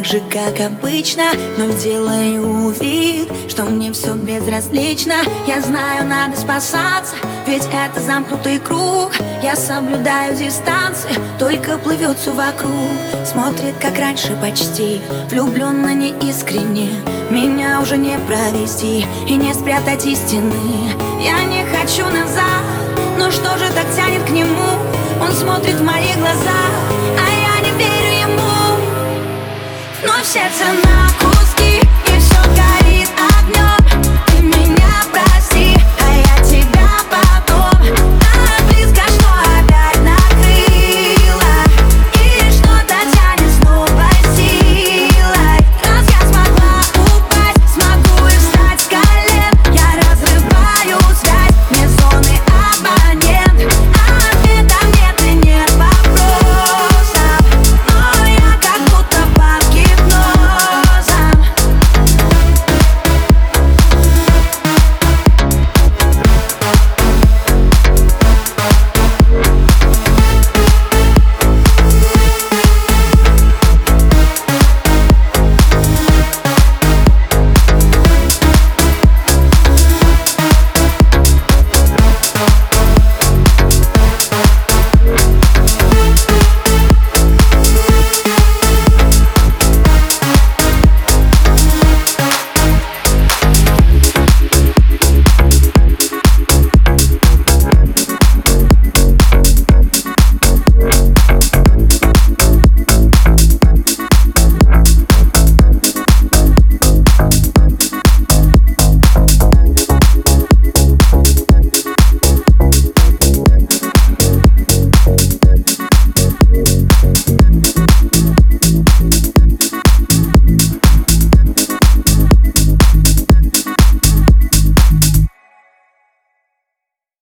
так же, как обычно Но делаю вид, что мне все безразлично. Я знаю, надо спасаться, ведь это замкнутый круг. Я соблюдаю дистанции, только плывет все вокруг. Смотрит, как раньше почти, влюбленно неискренне. Меня уже не провести и не спрятать истины. Я не хочу назад, но что же так тянет к нему? Он смотрит в мои глаза, я верю ему. Но сердце на куски